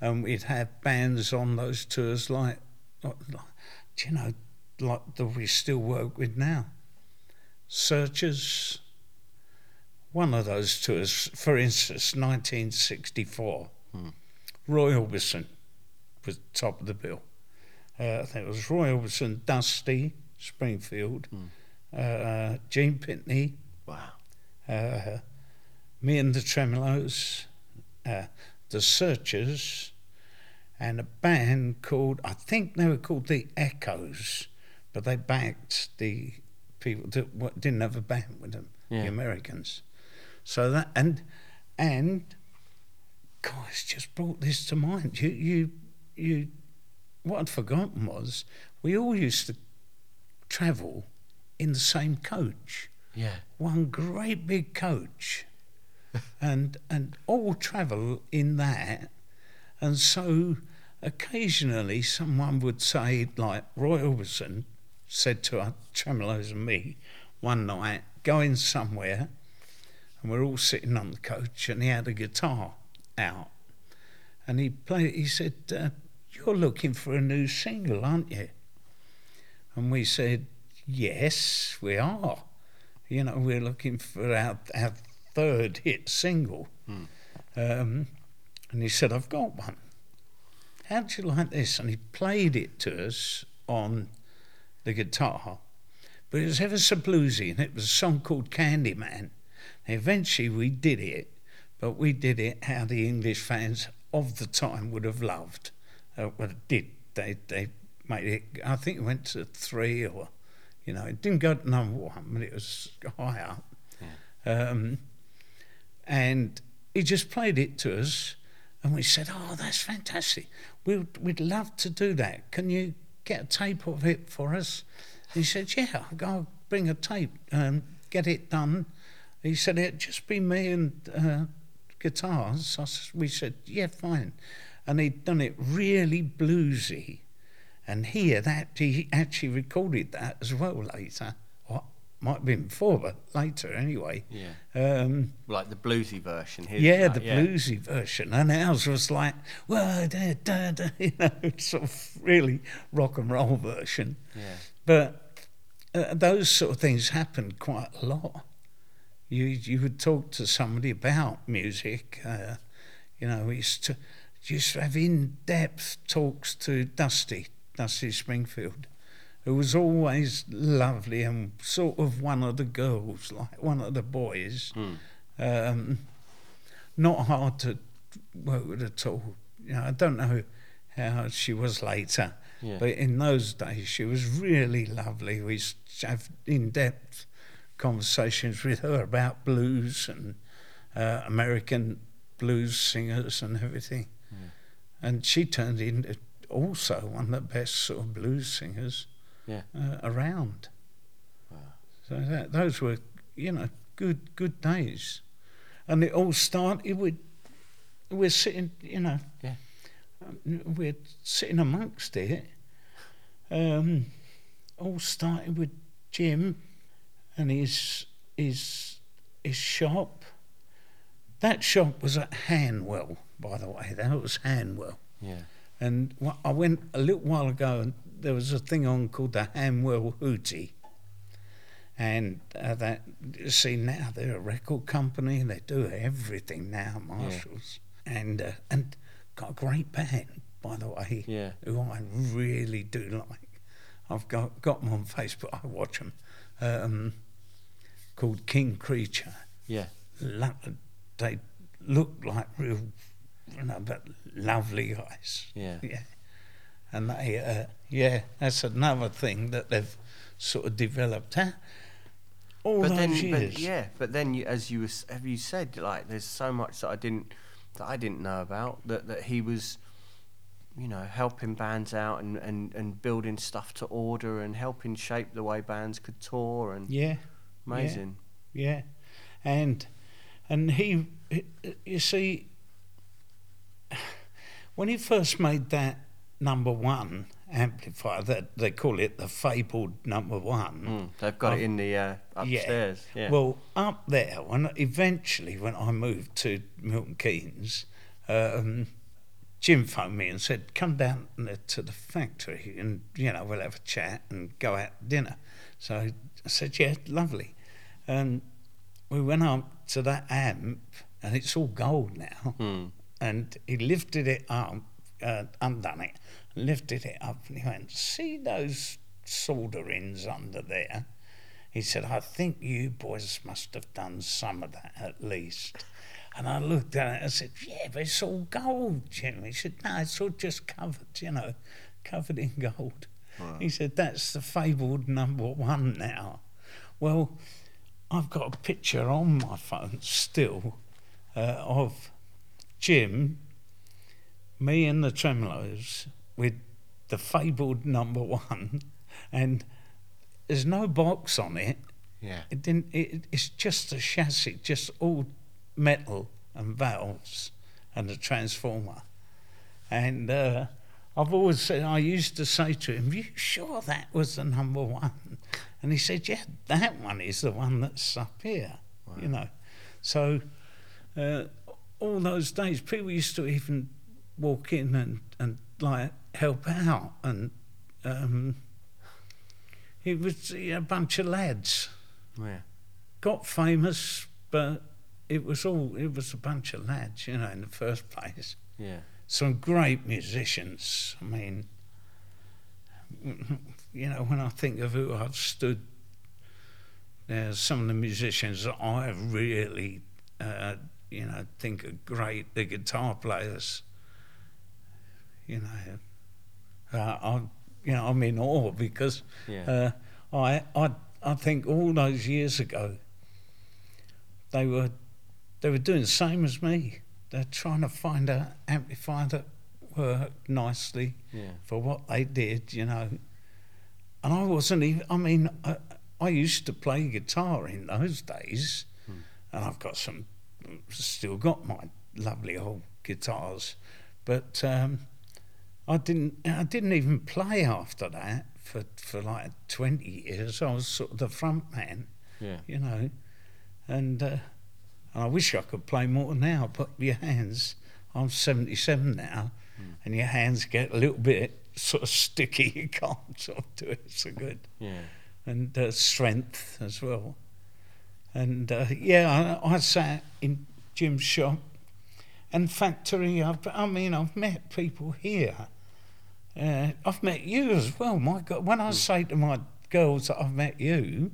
and we'd have bands on those tours like, like, you know, like that we still work with now. Searchers. One of those tours, for instance, 1964. Roy Orbison was top of the bill. Uh, there was Roy Orbison, Dusty, Springfield, uh, Gene Pitney, wow? uh, me and the Tremeloes, uh, the Searchers, and a band called, I think they were called the Echoes, but they backed the people that didn't have a band with them, Yeah. the Americans. So that, and, and, guys, just brought this to mind. You, you, you, what I'd forgotten was we all used to travel in the same coach Yeah. one great big coach and and all travel in that and so occasionally someone would say like Roy Orbison said to our tremeloes and me one night, going somewhere, and we're all sitting on the coach, and he had a guitar out, and he played. He said, uh, "You're looking for a new single, aren't you?" And we said, "Yes, we are. You know, we're looking for our our third hit single." Um, and he said, "I've got one." How'd you like this? And he played it to us on the guitar, but it was ever so bluesy, and it was a song called Candyman. Eventually, we did it, but we did it how the English fans of the time would have loved. Uh, well, did. They they made it. I think it went to three, or you know, it didn't go to number one, but it was high up. Um, and he just played it to us, and we said, "Oh, that's fantastic. We'd we'd love to do that. Can you get a tape of it for us?" he said, "Yeah, I'll go bring a tape, and get it done." He said, "It'd just be me and uh, guitars." I we said, "Yeah, fine," and he'd done it really bluesy, and here that he actually recorded that as well later. Or might have been before, but later anyway. Yeah. Um, Like the bluesy version. His, yeah, like, the bluesy version, and ours was like, well, da, da, da, you know, sort of really rock and roll version. Yeah. But uh, those sort of things happened quite a lot. You you would talk to somebody about music. Uh, you know, we used to used to have in depth talks to Dusty Dusty Springfield, who was always lovely and sort of one of the girls, like one of the boys. Um, not hard to work with at all. You know, I don't know how she was later, Yeah. but in those days she was really lovely. We have in-depth conversations with her about blues and uh, American blues singers and everything. And she turned into also one of the best sort of blues singers Yeah. uh, around. So that, those were, you know, good good days, and it all started with we're sitting, you know, Yeah. um, we're sitting amongst it. Um, all started with Jim and his his his shop. That shop was at Hanwell, by the way. That was Hanwell. Yeah. And I went a little while ago, and there was a thing on called the Hanwell Hootie. And uh, that, see, now they're a record company, and they do everything now, Marshalls. And, uh, and got a great band, by the way, Yeah. who I really do like. I've got, got them on Facebook, I watch them, um, called King Creature Yeah. lo- they look like real, you know, but lovely guys. Yeah. Yeah. And they, uh, yeah, that's another thing that they've sort of developed. Huh? All but those then, years. but yeah, but then you, as you was, have you said, like there's so much that I didn't that I didn't know about that that he was, you know, helping bands out and and and building stuff to order and helping shape the way bands could tour and yeah, amazing. yeah, and and he, you see, when he first made that number one amplifier, that they call it the fabled number one. Mm, they've got Um, it in the uh, upstairs. Yeah. Well, up there, when eventually when I moved to Milton Keynes, um, Jim phoned me and said, "Come down to the factory and you know we'll have a chat and go out to dinner." So I said, "Yeah, lovely," and we went up to that amp, and it's all gold now. Hmm. And he lifted it up, uh, undone it, lifted it up, and he went, "See those solderings under there?" He said, I think you boys must have done some of that at least. And I looked at it and said, Yeah, but it's all gold, Jim. He said, No, it's all just covered, you know, covered in gold. He said, That's the fabled number one now. Well, I've got a picture on my phone still uh, of Jim, me and the Tremeloes with the fabled number one, and there's no box on it. yeah. It didn't. It, it's just a chassis, just all metal and valves and a transformer. And uh, I've always said, I used to say to him, you sure that was the number one? And he said, yeah, that one is the one that's up here, you know. So uh, all those days, people used to even walk in and, and like help out. And um, it was a bunch of lads. Yeah. Got famous, but it was all, it was a bunch of lads, you know, in the first place Yeah. some great musicians. I mean, you know, when I think of who I've stood, there's some of the musicians that I really, uh, you know, think are great. The guitar players, you know, uh, I'm, you know, I'm in awe because Yeah. uh, I, I, I think all those years ago, they were, they were doing the same as me. They're trying to find an amplifier that worked nicely Yeah. for what they did, you know. And I wasn't even, I mean, I, I used to play guitar in those days, and I've got some, still got my lovely old guitars, but um, I didn't, I didn't even play after that for, for like 20 years. I was sort of the front man, Yeah. you know, and, uh, and I wish I could play more now, but your hands, I'm 77 now, and your hands get a little bit sort of sticky. You can't sort of do it so good. Yeah. And uh, strength as well. And uh, yeah, I, I sat in Jim's shop and factory. I've, I mean, I've met people here. Uh, I've met you as well. My God, when I say to my girls that I've met you,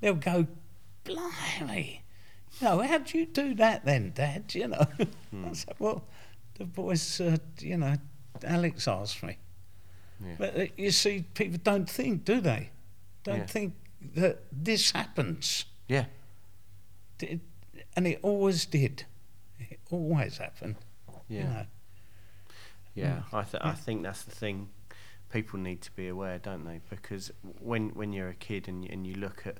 they'll go, "Blimey, you know, how do you do that then, Dad?" You know, I said, "Well, the boys, uh, you know, Alex asked me." Yeah. But uh, you see, people don't think, do they? Don't Yeah. think that this happens, Yeah. It- and it always did. It always happened. Yeah. You know. Yeah, mm. I th- I think that's the thing. People need to be aware, don't they? Because when when you're a kid and y- and you look at,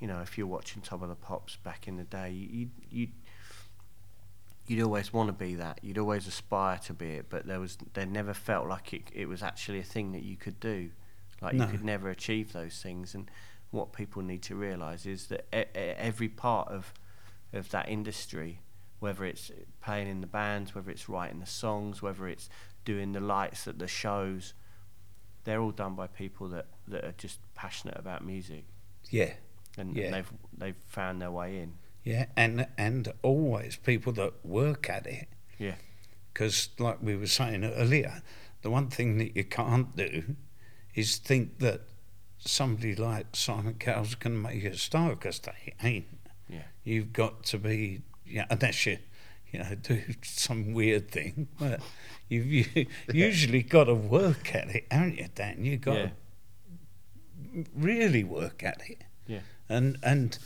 you know, if you're watching Top of the Pops back in the day, you you you'd always want to be that. You'd always aspire to be it, but there was there never felt like it it was actually a thing that you could do. Like No. you could never achieve those things. And what people need to realise is that e- every part of of that industry, whether it's playing in the bands, whether it's writing the songs, whether it's doing the lights at the shows, they're all done by people that, that are just passionate about music Yeah, and, Yeah. and they've they've found their way in. yeah, and and always people that work at it. Yeah. Because, like we were saying earlier, the one thing that you can't do is think that somebody like Simon Cowell's going to make you a star because they ain't. Yeah. You've got to be, yeah, unless you, you know, do some weird thing, but you've you, usually got to work at it, haven't you, Dan? You've got Yeah. to really work at it. Yeah. And and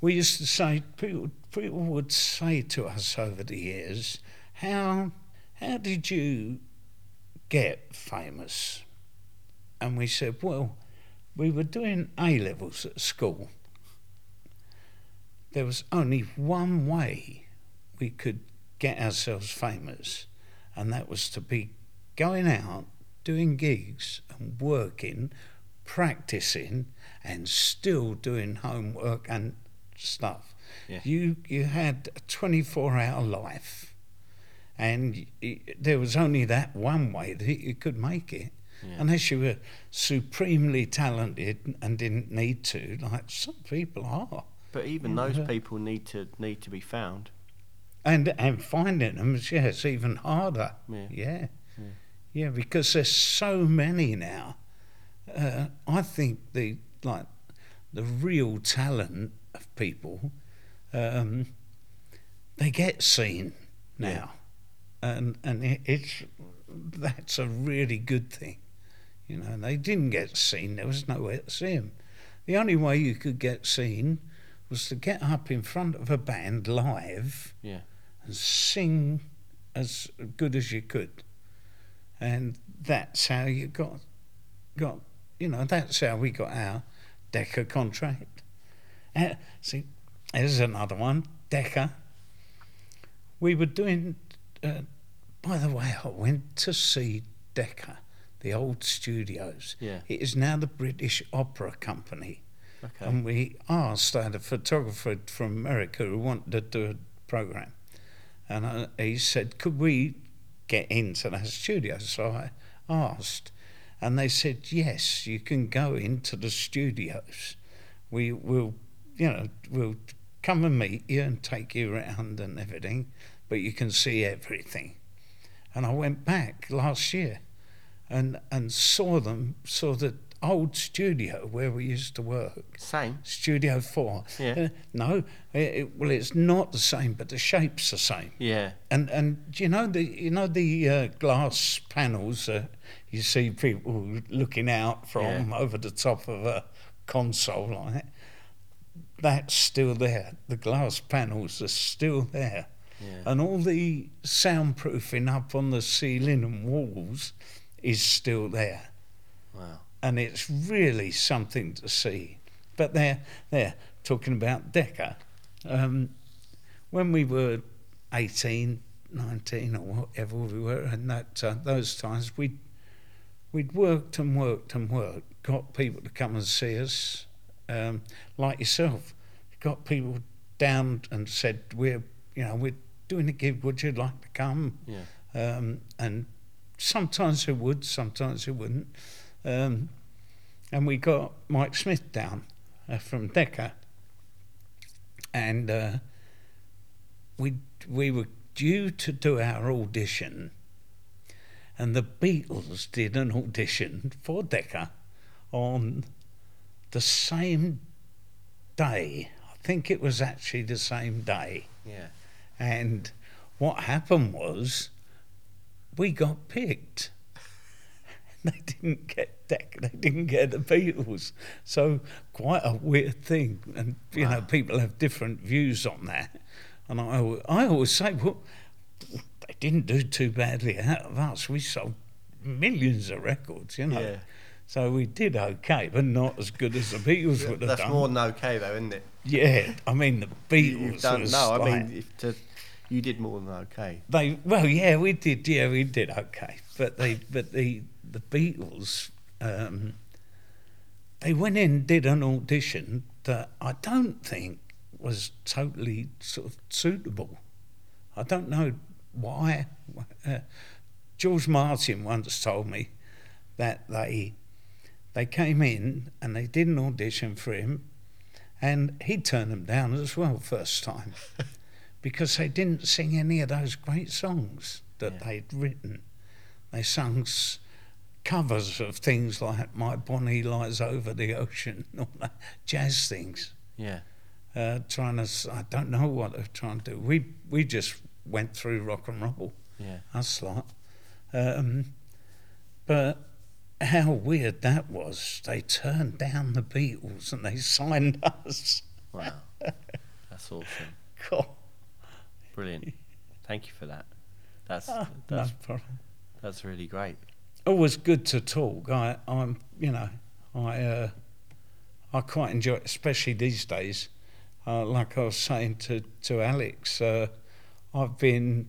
we used to say people people would say to us over the years, how how did you get famous? And we said, well, we were doing A levels at school. There was only one way we could get ourselves famous, and that was to be going out, doing gigs, and working, practicing, and still doing homework and stuff. Yeah. You you had a 24-hour life, and there was only that one way that you could make it. Yeah. Unless you were supremely talented and didn't need to, like some people are. But even Yeah. those people need to need to be found. And and finding them is yeah, it's even harder. Yeah. Yeah. Yeah. Yeah, because there's so many now. Uh, I think the like the real talent of people, um, they get seen now, and and it, it's that's a really good thing. You know, they didn't get seen. There was nowhere to see them. The only way you could get seen was to get up in front of a band live Yeah. and sing as good as you could. And that's how you got got you know, that's how we got our Decca contract. Uh, see, there's another one, Decca. We were doing uh, by the way, I went to see Decca, the old studios. Yeah. It is now the British Opera Company. Okay. And we asked, I had a photographer from America who wanted to do a program. And uh, he said, could we get into that studio? So I asked. And they said, yes, you can go into the studios. We will, you know, we'll come and meet you and take you around and everything, but you can see everything. And I went back last year and, and saw them, saw the old studio where we used to work. Same. Studio 4. Yeah. Uh, no, it, it- well, it's not the same, but the shape's the same. Yeah. And and you know the you know the uh, glass panels uh, you see people looking out from Yeah. over the top of a console like that. That's still there. The glass panels are still there, Yeah. and all the soundproofing up on the ceiling and walls is still there Wow. and it's really something to see. But they're, they're talking about Decca. Um, when we were 18, 19, or whatever we were, and that uh, those times, we'd, we'd worked and worked and worked, got people to come and see us, um, like yourself. Got people down and said, we're, you know, we're doing a gig, would you like to come? Yeah. um, and sometimes it would, sometimes it wouldn't. Um, and we got Mike Smith down uh, from Decca, and uh, we we were due to do our audition, and the Beatles did an audition for Decca on the same day. I think it was actually the same day. Yeah. And what happened was we got picked. They didn't get Deck, they didn't get the Beatles. So quite a weird thing. And you know, people have different views on that. And I, I always say, well, they didn't do too badly out of us. We sold millions of records, you know. Yeah. So we did okay, but not as good as the Beatles would have That's done. more than okay, though, isn't it? yeah, I mean the Beatles. Done no. I like- mean, if to, you did more than okay. They well, yeah, we did. Yeah, we did okay. But they, but the the Beatles, um, they went in did an audition that I don't think was totally sort of suitable. I don't know why. Uh, George Martin once told me that they they came in and they did an audition for him, and he turned them down as well first time because they didn't sing any of those great songs that Yeah. they'd written. They sung s- covers of things like "My Bonnie Lies Over the Ocean," all that jazz things. Yeah. Uh, trying to, s- I don't know what they're trying to do. We we just went through rock and roll, Yeah. us lot. Um, but how weird that was! They turned down the Beatles and they signed us. Wow. That's awesome. God, Brilliant. Thank you for that. That's no that's problem. that's really great. always good to talk. I, I'm, you know, I, uh, I quite enjoy, it, especially these days. Uh, like I was saying to to Alex, uh, I've been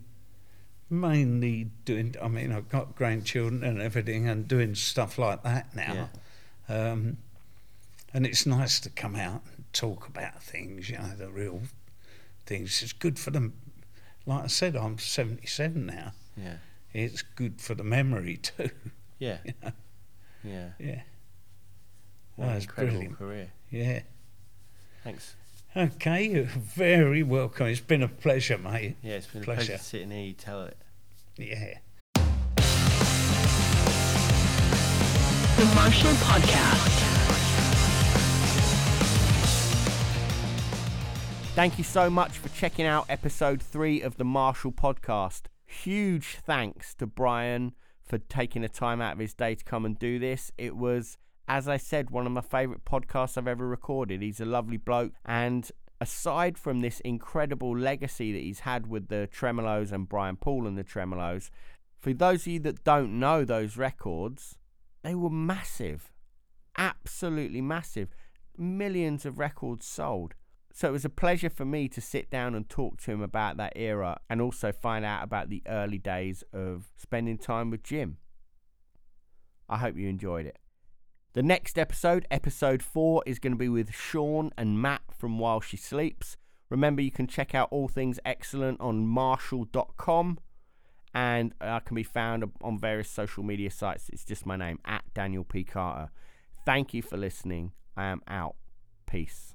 mainly doing. I mean, I've got grandchildren and everything, and doing stuff like that now. Um, and it's nice to come out and talk about things. You know, the real things. It's good for them. Like I said, I'm 77 now. Yeah. It's good for the memory too. Yeah. you know. Yeah. Yeah. What an That's incredible brilliant. career. Yeah. Thanks. Okay, you're very welcome. It's been a pleasure, mate. Yeah, it's been a Pleasure. pleasure sitting here. You tell it. Yeah. The Marshall Podcast. Thank you so much for checking out episode three of the Marshall podcast. Huge thanks to Brian for taking the time out of his day to come and do this. It was, as I said, one of my favourite podcasts I've ever recorded. He's a lovely bloke, and aside from this incredible legacy that he's had with the Tremeloes and Brian Poole and the Tremeloes, for those of you that don't know those records, they were massive, absolutely massive. Millions of records sold So it was a pleasure for me to sit down and talk to him about that era and also find out about the early days of spending time with Jim. I hope you enjoyed it. The next episode, episode four, is going to be with Sean and Matt from While She Sleeps. Remember, you can check out all things excellent on marshall.com and I can be found on various social media sites. It's just my name, at Daniel P. Carter. Thank you for listening. I am out. Peace.